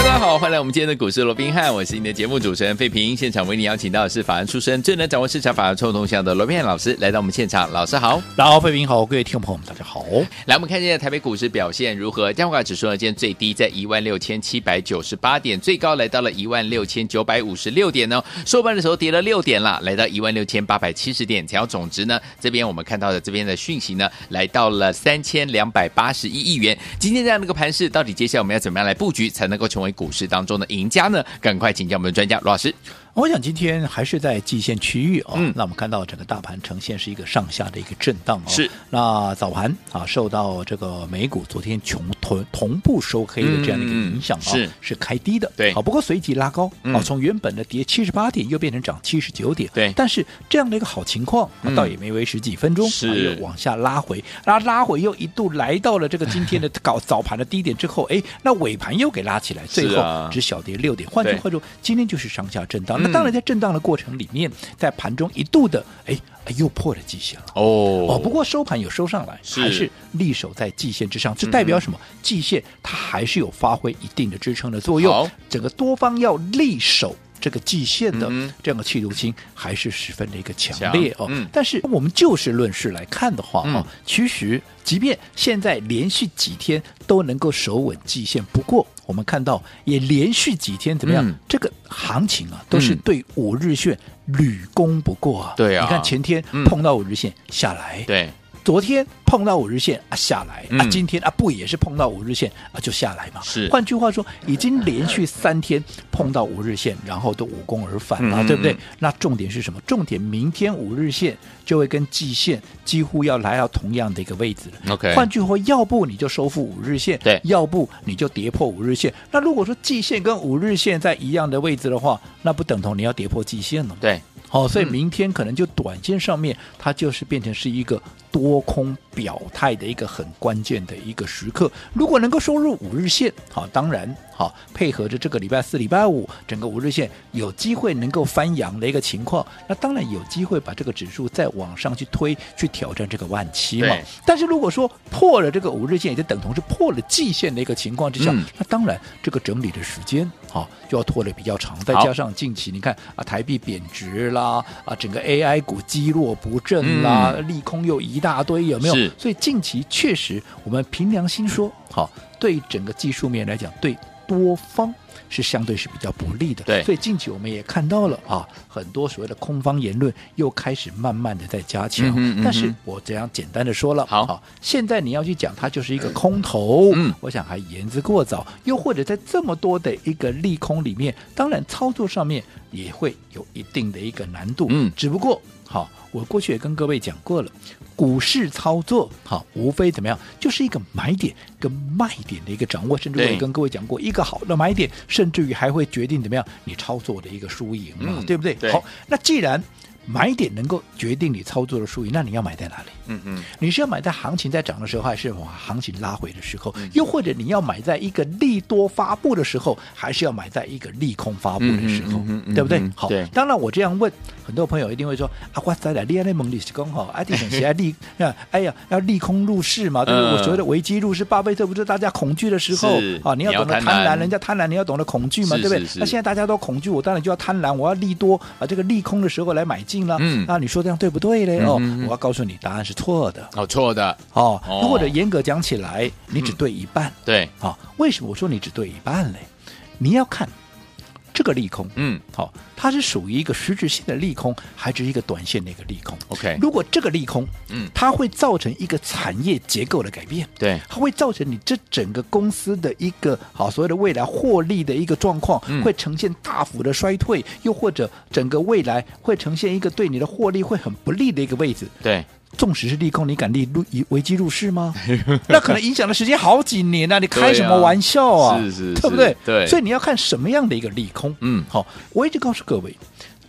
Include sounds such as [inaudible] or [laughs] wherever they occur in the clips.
大家好，欢迎来我们今天的股市罗宾汉，我是你的节目主持人费平。现场为你邀请到的是法案出身、最能掌握市场法案臭动向的罗宾汉老师来到我们现场。老师好，大家好，费平好，各位听众朋友们大家好。来，我们看一下台北股市表现如何？加权指数呢，今天最低在一万六千七百九十八点，最高来到了一万六千九百五十六点呢。收盘的时候跌了六点了，来到一万六千八百七十点。成交总值呢，这边我们看到的这边的讯息呢，来到了三千两百八十一亿元。今天这样的一个盘势，到底接下来我们要怎么样来布局，才能够成为股市当中的赢家呢？赶快请教我们的专家罗老师。我想今天还是在季线区域哦。嗯，那我们看到整个大盘呈现是一个上下的一个震荡哦。是。那早盘啊，受到这个美股昨天穷同同步收黑的这样的一个影响啊，嗯、是是开低的。对。好，不过随即拉高，嗯、啊，从原本的跌七十八点又变成涨七十九点。对。但是这样的一个好情况，啊、倒也没维持几分钟，是、啊、又往下拉回，拉拉回又一度来到了这个今天的搞早盘的低点之后，哎，那尾盘又给拉起来，最后只小跌六点。换句话说，今天就是上下震荡。那当然在震荡的。过程里面，在盘中一度的哎，又破了季线了哦哦，不过收盘有收上来，是还是力守在季线之上，这代表什么？嗯、季线它还是有发挥一定的支撑的作用。整个多方要力守这个季线的这样的企图心，还是十分的一个强烈哦。嗯、但是我们就事论事来看的话啊、哦，其实即便现在连续几天都能够守稳季线，不过。我们看到也连续几天怎么样？嗯、这个行情啊，都是对五日线屡攻不过啊。对啊，你看前天碰到五日线下来，对。昨天碰到五日线啊下来、嗯、啊，今天啊不也是碰到五日线啊就下来嘛？是，换句话说，已经连续三天碰到五日线，然后都无功而返了，嗯、对不对？那重点是什么？重点明天五日线就会跟季线几乎要来到同样的一个位置了。OK，换句话，要不你就收复五日线，对；要不你就跌破五日线。那如果说季线跟五日线在一样的位置的话，那不等同你要跌破季线了吗？对。好、哦，所以明天可能就短线上面，它就是变成是一个多空表态的一个很关键的一个时刻。如果能够收入五日线，好，当然好，配合着这个礼拜四、礼拜五，整个五日线有机会能够翻阳的一个情况，那当然有机会把这个指数再往上去推，去挑战这个万七嘛。但是如果说破了这个五日线，也就等同是破了季线的一个情况之下，嗯、那当然这个整理的时间好就要拖得比较长。再加上近期你看啊，台币贬值啦。啊啊！整个 AI 股积弱不振啦，嗯、利空又一大堆，有没有？所以近期确实，我们凭良心说，好，对整个技术面来讲，对多方是相对是比较不利的。对，所以近期我们也看到了啊，很多所谓的空方言论又开始慢慢的在加强。嗯嗯嗯、但是我这样简单的说了，好，好，现在你要去讲它就是一个空头，嗯，我想还言之过早。又或者在这么多的一个利空里面，当然操作上面。也会有一定的一个难度，嗯，只不过好，我过去也跟各位讲过了，股市操作好，无非怎么样，就是一个买点跟卖点的一个掌握，甚至我也跟各位讲过，一个好的买点，甚至于还会决定怎么样你操作的一个输赢嘛，嗯、对不对？对好，那既然。买点能够决定你操作的输赢，那你要买在哪里？嗯嗯，你是要买在行情在涨的时候，还是往行情拉回的时候？又或者你要买在一个利多发布的时候，还是要买在一个利空发布的时候？对不对？好，当然我这样问，很多朋友一定会说啊，我在的利那蒙利是刚好，阿弟很喜爱利哎呀，要利空入市嘛，对不对？我所谓的危机入市，巴菲特不是大家恐惧的时候啊，你要懂得贪婪，人家贪婪，你要懂得恐惧嘛，对不对？那现在大家都恐惧，我当然就要贪婪，我要利多啊，这个利空的时候来买进。嗯，那你说这样对不对嘞？哦，我要告诉你，答案是错的。哦，错的。哦，或者严格讲起来，你只对一半。对。啊，为什么我说你只对一半嘞？你要看这个利空。嗯。好，它是属于一个实质性的利空，还是一个短线的一个利空？OK。如果这个利空，嗯，它会造成一个产业结构的改变。对。它会造成你这整个公司的一个好所谓的未来获利的一个状况，会呈现大幅的衰退，又或者整个未来会呈现一个对你的获利会很不利的一个位置。对。纵使是利空，你敢利入危机入市吗？[laughs] 那可能影响的时间好几年啊！你开什么玩笑啊？是是，对不对？对，所以你要看什么样的一个利空。嗯，好，我一直告诉各位，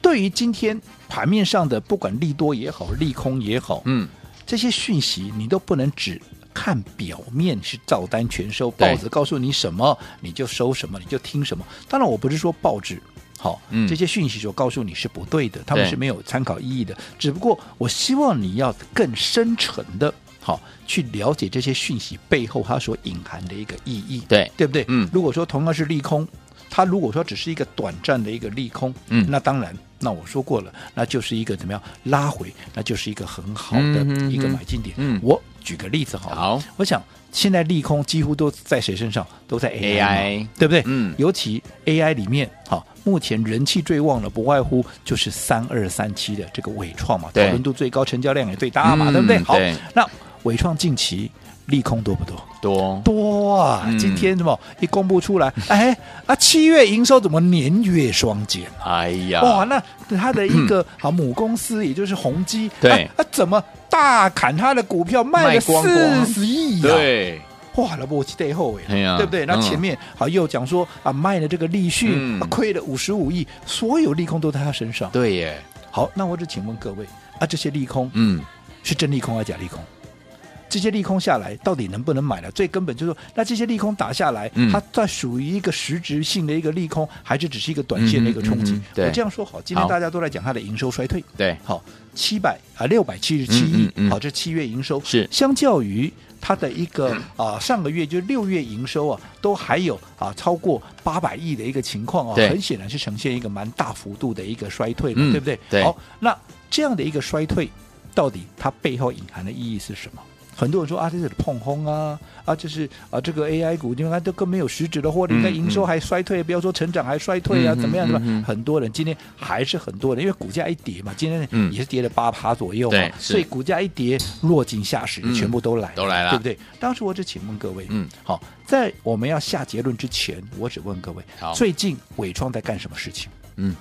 对于今天盘面上的不管利多也好，利空也好，嗯。这些讯息你都不能只看表面是照单全收，报纸告诉你什么你就收什么，你就听什么。当然，我不是说报纸。好，嗯。这些讯息所告诉你是不对的，他们是没有参考意义的。只不过我希望你要更深沉的，好去了解这些讯息背后它所隐含的一个意义，对。对不对？嗯。如果说同样是利空，它如果说只是一个短暂的一个利空，嗯。那当然，那我说过了，那就是一个怎么样拉回，那就是一个很好的一个买进点。嗯。我举个例子好了，好我想现在利空几乎都在谁身上？都在 AI，, 嘛 AI 对不对？嗯尤其 AI 里面，好，目前人气最旺的不外乎就是三二三七的这个伟创嘛，讨对论度最高，成交量也最大嘛，嗯对不对？好，那伟创近期利空多不多？多多啊！嗯今天什么一公布出来，[laughs] 哎啊，七月营收怎么年月双减啊？哎呀，哇，那他的一个 [laughs] 好母公司，也就是宏基，对啊，啊怎么大砍他的股票，卖了四十亿啊？对，哇，那不期待后尾，哎呀对不对？那嗯前面好又讲说啊，卖了这个利讯，嗯啊亏了五十五亿，所有利空都在他身上。对耶，好，那我只请问各位啊，这些利空嗯，是真利空还是假利空？这些利空下来，到底能不能买了？最根本就是说，那这些利空打下来，嗯。它在属于一个实质性的一个利空，还是只是一个短线的一个冲击？我这样说好，今天大家都在讲它的营收衰退，对，好，七百啊六百七十七亿，好，这七月营收。是。相较于它的一个啊上个月就六月营收啊，都还有啊超过八百亿的一个情况啊，很显然是呈现一个蛮大幅度的一个衰退了，嗯对不对？对。好，那这样的一个衰退，到底它背后隐含的意义是什么？很多人说啊，这是碰轰啊，啊，这是啊，这个 AI 股，你看都更没有实质的获利，你看嗯营收还衰退，不要说成长还衰退啊，嗯怎么样？对吧？很多人今天还是很多人，因为股价一跌嘛，今天嗯也是跌了八趴左右嘛所以股价一跌，落井下石，嗯全部都来都来了对不对？当时我只请问各位，嗯，好，在我们要下结论之前，我只问各位，最近伟创在干什么事情？嗯，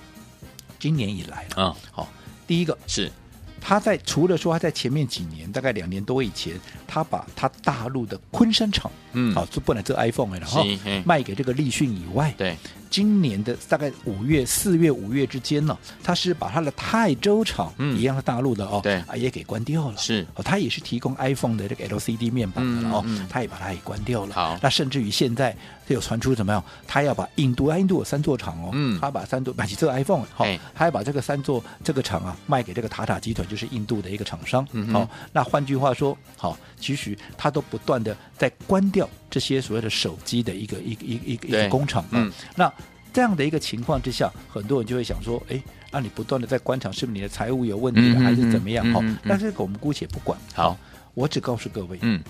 今年以来，啊，好，第一个是，他在除了说他在前面几年，大概两年多以前，他把他大陆的昆山厂，嗯。好，就不能这 iPhone 了，然后卖给这个立讯以外，对，今年的大概五月、四月、五月之间呢，他是把他的泰州厂，嗯。一样的大陆的哦，对。啊，也给关掉了。是。哦，他也是提供 iPhone 的这个 LCD 面板的了哦，嗯。嗯他也把它也关掉了。好。那甚至于现在就有传出怎么样，他要把印度，啊，印度有三座厂哦，嗯。他把三座买起这个 iPhone，好、哎。他要把这个三座这个厂啊卖给这个塔塔集团，就是印度的一个厂商。好、那换句话说，好、其实他都不断的在关掉这些所谓的手机的一个一个一个一个一个工厂嘛。嗯那这样的一个情况之下，很多人就会想说，哎，那、你不断的在观察，是不是你的财务有问题，嗯还是怎么样？好、嗯哼但是这个我们姑且不管。好，我只告诉各位，嗯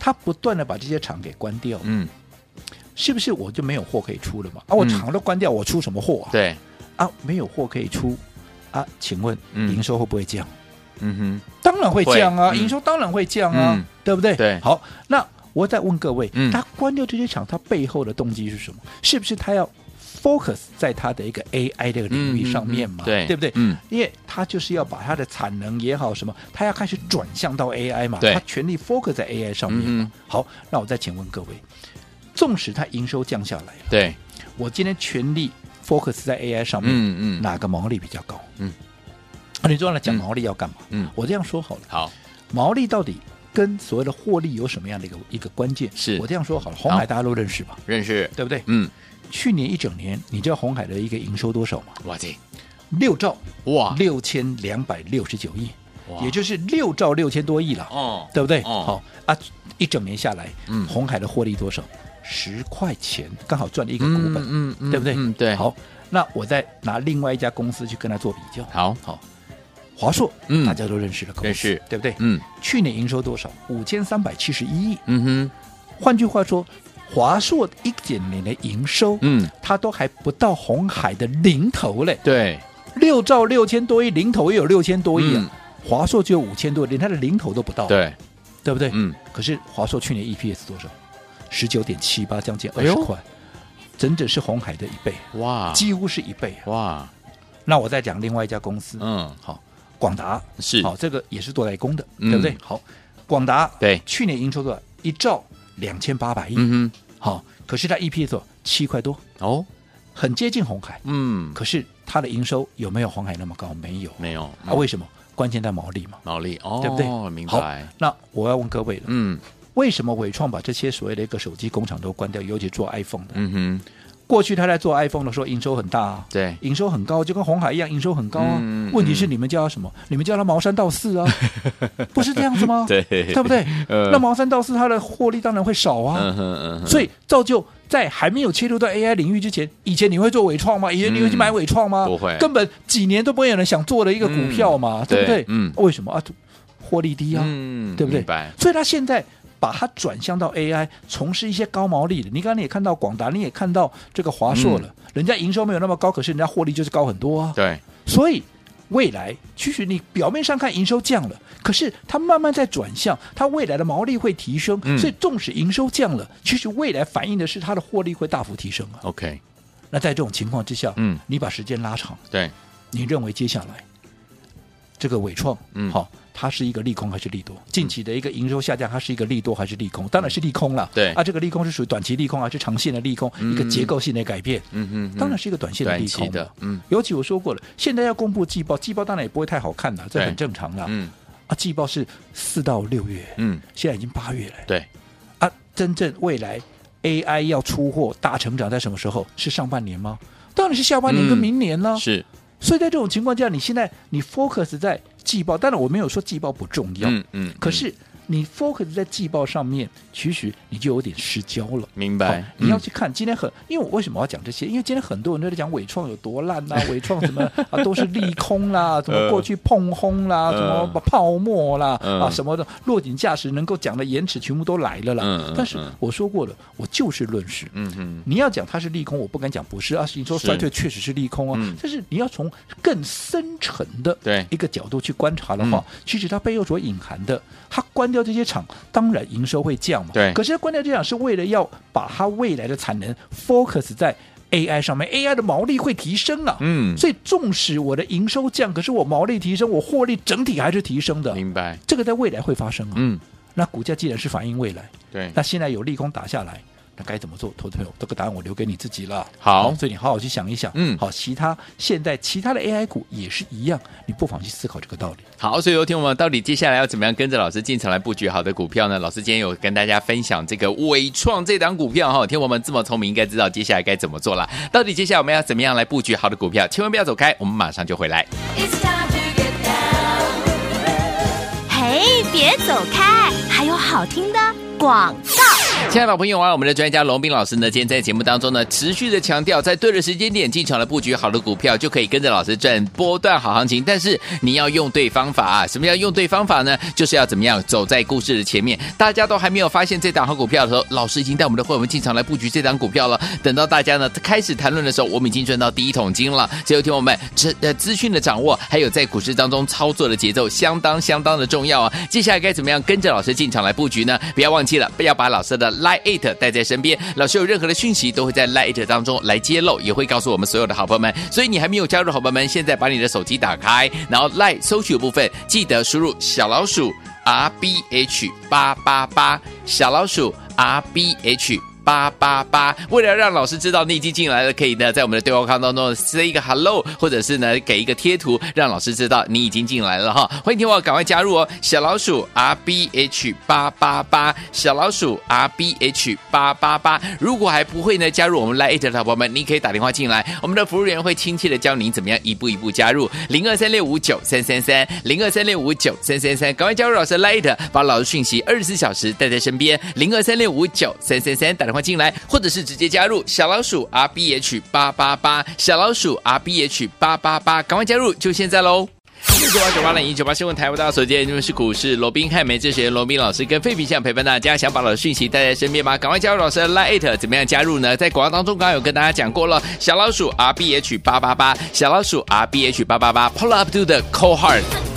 他不断的把这些厂给关掉，嗯，是不是我就没有货可以出了嘛？啊，我嗯厂都关掉，我出什么货啊？对，啊，没有货可以出啊？请问嗯营收会不会降？嗯哼当然会降啊，嗯营收当然会降啊，嗯对不对？对好，那我再问各位，嗯他关掉这些厂，他背后的动机是什么？是不是他要 focus 在他的一个 AI 这个领域上面嘛？对对不对？嗯，因为他就是要把他的产能也好什么，他要开始转向到 AI 嘛，对他全力 focus 在 AI 上面嘛。嗯好，那我再请问各位，纵使他营收降下来了，对，我今天全力 focus 在 AI 上面，嗯嗯，哪个毛利比较高？嗯，啊，你重要来讲毛利要干嘛？嗯我这样说好了，好，毛利到底跟所谓的获利有什么样的一个一个关键？是我这样说好了，红海大家都认识吧？认识，对不对？嗯，去年一整年，你知道红海的一个营收多少吗？哇塞，六兆哇，六千两百六十九亿，也就是六兆六千多亿了，哦，对不对？哦好啊，一整年下来，嗯红海的获利多少？十块钱，刚好赚了一个股本，嗯嗯对不对？嗯，对，，好，那我再拿另外一家公司去跟他做比较，好，好，华硕，嗯。大家都认识的公司，认识。对不对？嗯。去年营收多少？五千三百七十一亿。嗯哼，换句话说，华硕一整年的营收，嗯，它都还不到红海的零头嘞，对，六兆六千多亿，零头也有六千多亿啊。嗯。华硕只有五千多，连它的零头都不到，对，对不对？嗯，可是华硕去年 EPS 多少？十九点七八，将近二十块，整整是红海的一倍，哇，几乎是一倍啊。哇，那我再讲另外一家公司，嗯，好，广达是，好，这个也是做代工的，嗯对不对？好，广达对，去年营收多少？一兆两千八百亿，嗯好，可是它 EPS 多少七块多，哦，很接近红海，嗯，可是它的营收有没有红海那么高？没有没有，啊？为什么？关键在毛利嘛，毛利哦，对不对？明白。那我要问各位了，嗯为什么伟创把这些所谓的一个手机工厂都关掉，尤其做 iPhone 的？嗯哼，过去他在做 iPhone 的时候，营收很大啊，对，营收很高，就跟红海一样，营收很高啊。嗯问题是你们叫他什么？你们叫他茅山道四啊，[laughs] 不是这样子吗？对对不对？呃 [laughs] 那茅山道四，它的获利当然会少啊。嗯哼嗯哼，所以造就在还没有切入到 AI 领域之前，以前你会做伟创吗？以前你会去买伟创吗？不会根本几年都不会有人想做的一个股票嘛，嗯对不对？嗯为什么啊？获利低啊，嗯对不对？所以他现在把它转向到 AI，从事一些高毛利的。你刚才也看到广达，你也看到这个华硕了，人家营收没有那么高，可是人家获利就是高很多啊。对，所以未来其实你表面上看营收降了，可是它慢慢在转向，它未来的毛利会提升。嗯所以纵使营收降了，其实未来反映的是它的获利会大幅提升啊。OK，那在这种情况之下，嗯你把时间拉长，对，你认为接下来这个伟创，嗯好、它是一个利空还是利多？近期的一个营收下降，它是一个利多还是利空？当然是利空了。对啊，这个利空是属于短期利空还是长线的利空？嗯一个结构性的改变，嗯哼嗯，当然是一个短线的利空的，嗯尤其我说过了，现在要公布季报，季报当然也不会太好看了，这很正常了。嗯啊，季报是四到六月，嗯，现在已经八月了。对，啊，真正未来 AI 要出货大成长在什么时候？是上半年吗？当然是下半年跟明年呢。是，所以在这种情况下，你现在你 focus 在季报，当然我没有说季报不重要，嗯嗯，可是你 focus 在季报上面，其实你就有点失焦了。明白好，你要嗯去看今天很，因为我为什么要讲这些？因为今天很多人都在讲伟创有多烂啊，[laughs] 伟创什么啊都是利空啦，什么过去碰轰啦，呃什么泡沫啦、嗯啊什么的落井下石能够讲的延迟全部都来了啦。但是嗯我说过了，我就事论事。嗯嗯，你要讲它是利空，我不敢讲不是啊。你说衰退确实是利空啊，嗯但是你要从更深层的对一个角度去观察的话，嗯其实它背后所隐含的，它关掉这些厂，当然营收会降嘛。对可是关掉这些厂是为了要把它未来的产能 focus 在 AI 上面，AI 的毛利会提升啊。嗯，所以纵使我的营收降，可是我毛利提升，我获利整体还是提升的。明白，这个在未来会发生啊。嗯，那股价既然是反映未来，对，那现在有利空打下来，那该怎么做？投资朋友，这个答案我留给你自己了。好所以你好好去想一想。嗯好，其他现在其他的 AI 股也是一样，你不妨去思考这个道理。好，所以有听我们到底接下来要怎么样跟着老师进场来布局好的股票呢？老师今天有跟大家分享这个伟创这档股票哈，听我们这么聪明，应该知道接下来该怎么做了。到底接下来我们要怎么样来布局好的股票？千万不要走开，我们马上就回来。嘿，别走开，还有好听的广告。亲爱的朋友啊，我们的专家龙斌老师呢，今天在节目当中呢，持续的强调，在对的时间点进场来布局好的股票，就可以跟着老师赚波段好行情。但是你要用对方法啊！什么叫用对方法呢？就是要怎么样走在故事的前面。大家都还没有发现这档好股票的时候，老师已经带我们的会员进场来布局这档股票了。等到大家呢开始谈论的时候，我们已经赚到第一桶金了。所以，听我们这呃资讯的掌握，还有在股市当中操作的节奏，相当相当的重要啊！接下来该怎么样跟着老师进场来布局呢？不要忘记了，不要把老师的 Lite 带在身边，老师有任何的讯息都会在 Lite 当中来揭露，也会告诉我们所有的好朋友们。所以你还没有加入的好朋友们，现在把你的手机打开，然后 Lite 搜取的部分记得输入小老鼠 R B H 八八八，小老鼠 R B H。八八八，为了让老师知道你已经进来了，可以呢在我们的对话框当中 say 一个 hello，或者是呢给一个贴图，让老师知道你已经进来了哈。欢迎听我赶快加入哦，小老鼠 R B H 八八八，小老鼠 R B H 八八八。如果还不会呢加入我们 Lite 的宝宝们，你可以打电话进来，我们的服务员会亲切的教您怎么样一步一步加入零二三六五九三三三零二三六五九三三三，赶快加入老师 Lite，把老师讯息二十四小时带在身边零二三六五九三三三，打电话。进来，或者是直接加入小老鼠 R B H 八八八，小老鼠 R B H 八八八，赶快加入，就现在喽！一九八九八零一九八新闻台，我大家所见，因为是股市罗宾汉梅哲学员罗宾老师跟费皮相陪伴大家，想把老师讯息带在身边吗？赶快加入老师的 Lite，怎么样加入呢？在广告当中刚刚有跟大家讲过了，小老鼠 R B H 八八八，小老鼠 R B H 八八八，Pull up to the cold heart。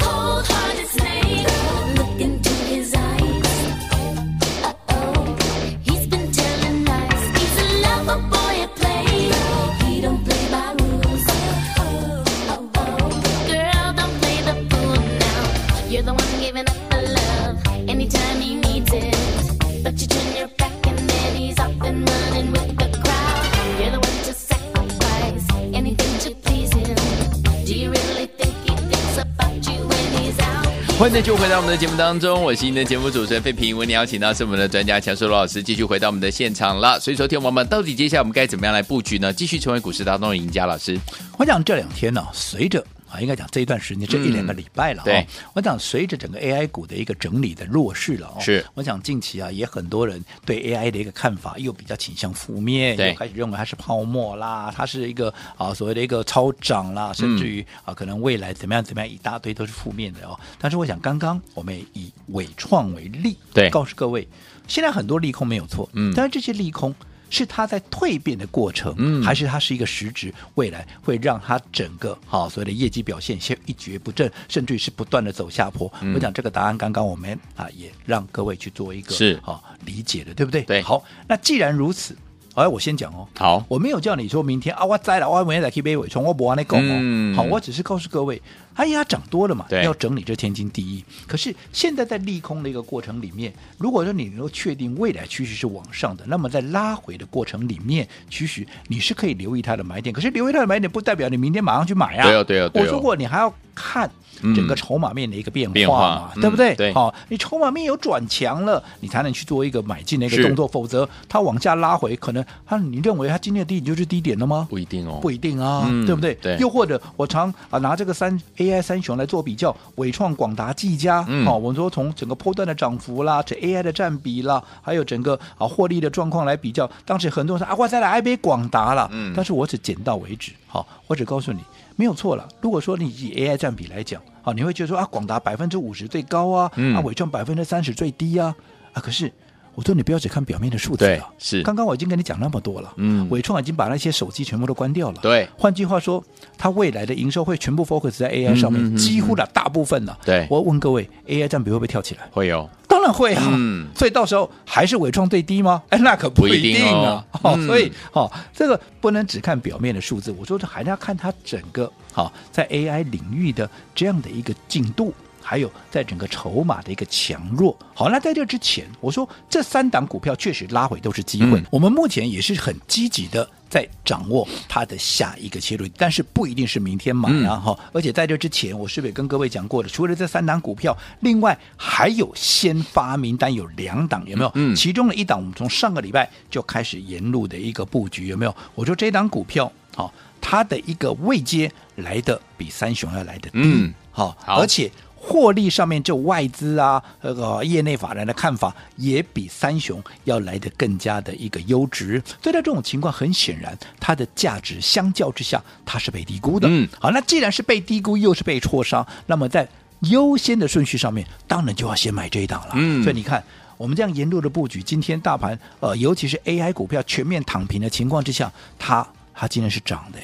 欢迎继续回到我们的节目当中，我是您的节目主持人费平。为您邀请到是我们的专家强叔罗老师，继续回到我们的现场了。所以，说，听我们到底接下来我们该怎么样来布局呢？继续成为股市当中的赢家。老师，我想这两天呢，随着啊，应该讲这一段时间，这一两个礼拜了、哦。对，我讲随着整个 AI 股的一个整理的弱势了、哦。是，我想近期啊，也很多人对 AI 的一个看法又比较倾向负面，又开始认为它是泡沫啦，它是一个啊所谓的一个超涨啦，甚至于啊可能未来怎么样怎么样一大堆都是负面的哦。但是我想刚刚我们以伟创为例，对，告诉各位，现在很多利空没有错，嗯，但是这些利空。是它在蜕变的过程，嗯，还是它是一个实质，未来会让它整个好所谓的业绩表现先一蹶不振，甚至于是不断的走下坡？嗯、我讲这个答案，刚刚我们啊也让各位去做一个是好理解的，对不对？对，好，那既然如此，哎，我先讲哦，好，我没有叫你说明天啊，我栽了，我明天再去买纬创，我不往那讲哦，嗯、好，我只是告诉各位。哎呀，涨多了嘛，要整理这天经地义。可是现在在利空的一个过程里面，如果说你能够确定未来趋势是往上的，那么在拉回的过程里面，其实你是可以留意它的买点。可是留意它的买点，不代表你明天马上去买啊。对啊，对啊。我说过，你还要看整个筹码面的一个变化嘛，对不对？对。好，你筹码面有转强了，你才能去做一个买进的一个动作。否则，它往下拉回，可能它你认为它今天的低点就是低点了吗？不一定哦，不一定啊，嗯、对不对？对。又或者，我常啊拿这个三 AI 三雄来做比较，伟创、广达、技嘉，好、我们说从整个波段的涨幅啦，这 AI 的占比啦，还有整个啊获利的状况来比较，当时很多人说啊，我再来 IB 广达了，嗯，但是我只捡到为止，好、哦，我只告诉你没有错了。如果说你以 AI 占比来讲，好、哦，你会觉得说啊，广达百分之五十最高啊，嗯、啊，伟创百分之三十最低啊，啊，可是。我说你不要只看表面的数字了，是。刚刚我已经跟你讲那么多了，嗯，纬创已经把那些手机全部都关掉了，对。换句话说，它未来的营收会全部 focus 在 AI 上面，嗯、几乎的大部分了。对。我问各位，AI 占比会不会跳起来？会有，当然会啊。嗯。所以到时候还是纬创最低吗？[laughs] 哎，那可不一定啊。好、[laughs] 哦哦，所以好、哦，这个不能只看表面的数字。我说这还是要看它整个好、哦、在 AI 领域的这样的一个进度。还有在整个筹码的一个强弱，好，那在这之前，我说这三档股票确实拉回都是机会，嗯、我们目前也是很积极的在掌握它的下一个切入，但是不一定是明天买啊哈、嗯。而且在这之前，我是不是也跟各位讲过的？除了这三档股票，另外还有先发名单有两档，有没有？嗯，其中的一档我们从上个礼拜就开始沿路的一个布局，有没有？我说这档股票，好，它的一个位阶来的比三雄要来的低，嗯，好，而且。获利上面，就外资啊，那个业内法人的看法也比三雄要来的更加的一个优质。所以在这种情况，很显然它的价值相较之下，它是被低估的。嗯，好，那既然是被低估，又是被挫伤，那么在优先的顺序上面，当然就要先买这一档了。嗯，所以你看，我们这样沿路的布局，今天大盘呃，尤其是 AI 股票全面躺平的情况之下，它它今天是涨的，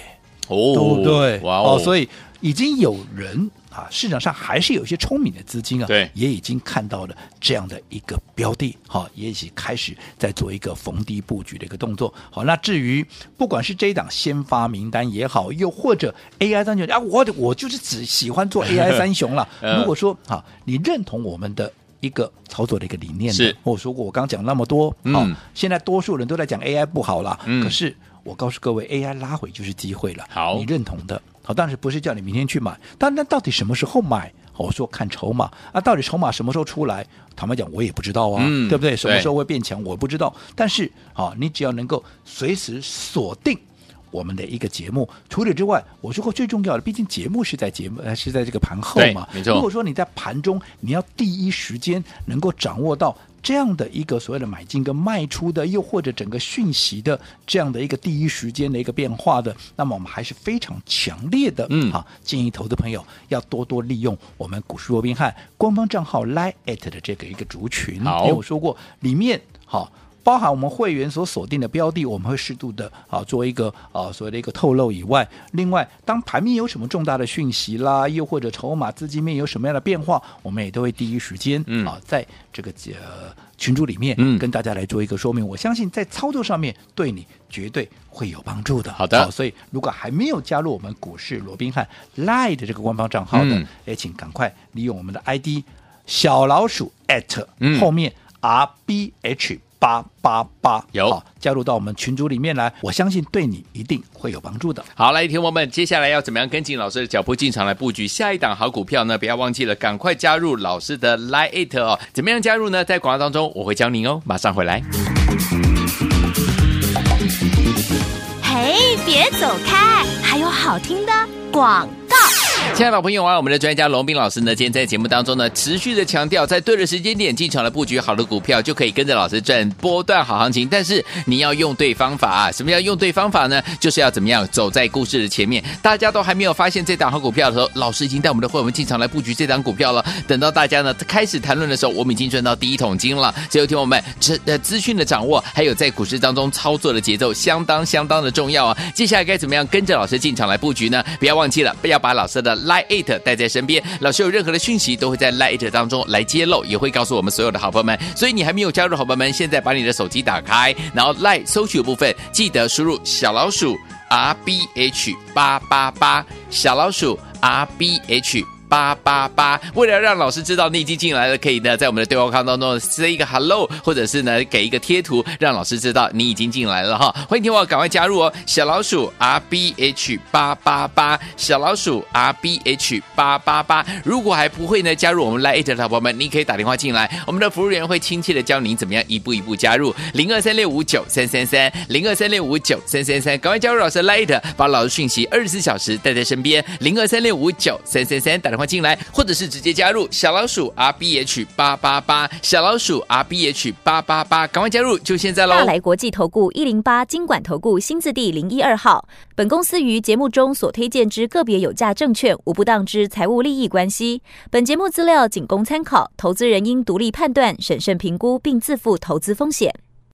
哦，对不对？哇哦，哦，所以已经有人。啊，市场上还是有一些聪明的资金啊，对，也已经看到了这样的一个标的，好，也已经开始在做一个逢低布局的一个动作。好，那至于不管是这一档先发名单也好，又或者 AI 三雄啊，我我就是只喜欢做 [laughs] AI 三雄了。如果说啊，你认同我们的一个操作的一个理念，是，我说过，我刚讲那么多，好，现在多数人都在讲 AI 不好了，嗯，可是我告诉各位，AI 拉回就是机会了。好，你认同的。好，但是不是叫你明天去买？但那到底什么时候买？我说看筹码啊，到底筹码什么时候出来？坦白讲，我也不知道啊，嗯、对不对？什么时候会变强，我不知道。但是啊，你只要能够随时锁定我们的一个节目。除此之外，我说过最重要的，毕竟节目是在节目，是在这个盘后嘛。没错。如果说你在盘中，你要第一时间能够掌握到。这样的一个所谓的买进跟卖出的，又或者整个讯息的这样的一个第一时间的一个变化的，那么我们还是非常强烈的，嗯，好，建议投资朋友要多多利用我们股市罗宾汉官方账号 Line@ 的这个一个族群，好，因为我说过里面好。包含我们会员所锁定的标的，我们会适度的啊做一个啊所谓的一个透露以外，另外当盘面有什么重大的讯息啦，又或者筹码资金面有什么样的变化，我们也都会第一时间啊在这个呃群组里面跟大家来做一个说明。嗯、我相信在操作上面对你绝对会有帮助的。好的，所以如果还没有加入我们股市罗宾汉 Line 的这个官方账号的，也、嗯、请赶快利用我们的 ID 小老鼠 at 后面 R B H。八八八，有好加入到我们群组里面来，我相信对你一定会有帮助的。好，来，听我们接下来要怎么样跟紧老师的脚步进场来布局下一档好股票呢？不要忘记了，赶快加入老师的 Line 哦。怎么样加入呢？在广告当中我会教您哦，马上回来。嘿，别走开，还有好听的广告。亲爱的朋友啊，我们的专家龙斌老师呢，今天在节目当中呢，持续的强调，在对的时间点进场来布局好的股票，就可以跟着老师赚波段好行情。但是你要用对方法啊！什么叫用对方法呢？就是要怎么样走在故事的前面。大家都还没有发现这档好股票的时候，老师已经带我们的会员进场来布局这档股票了。等到大家呢开始谈论的时候，我们已经赚到第一桶金了。所以有听我们这呃资讯的掌握，还有在股市当中操作的节奏，相当相当的重要啊！接下来该怎么样跟着老师进场来布局呢？不要忘记了，不要把老师的。Line It 带在身边，老师有任何的讯息都会在 Line It 当中来揭露，也会告诉我们所有的好朋友们。所以你还没有加入好朋友们，现在把你的手机打开，然后 Line 搜取的部分记得输入小老鼠 R B H 八八八，小老鼠 R B H。八八八，为了让老师知道你已经进来了，可以呢在我们的对话框当中 say 一个 hello，或者是呢给一个贴图，让老师知道你已经进来了哈。欢迎听我赶快加入哦，小老鼠 R B H 八八八，小老鼠 R B H 八八八。如果还不会呢加入我们 Line 的宝宝们，你可以打电话进来，我们的服务员会亲切的教您怎么样一步一步加入零二三六五九三三三零二三六五九三三三，赶快加入老师 Line，把老师讯息二十四小时带在身边零二三六五九三三三打。电话进来，或者是直接加入小老鼠 R B H 八八八，小老鼠 R B H 八八八，赶快加入，就现在喽！大来国际投顾一零八金管投顾新字第零一二号，本公司于节目中所推荐之个别有价证券，无不当之财务利益关系。本节目资料仅供参考，投资人应独立判断、审慎评估，并自负投资风险。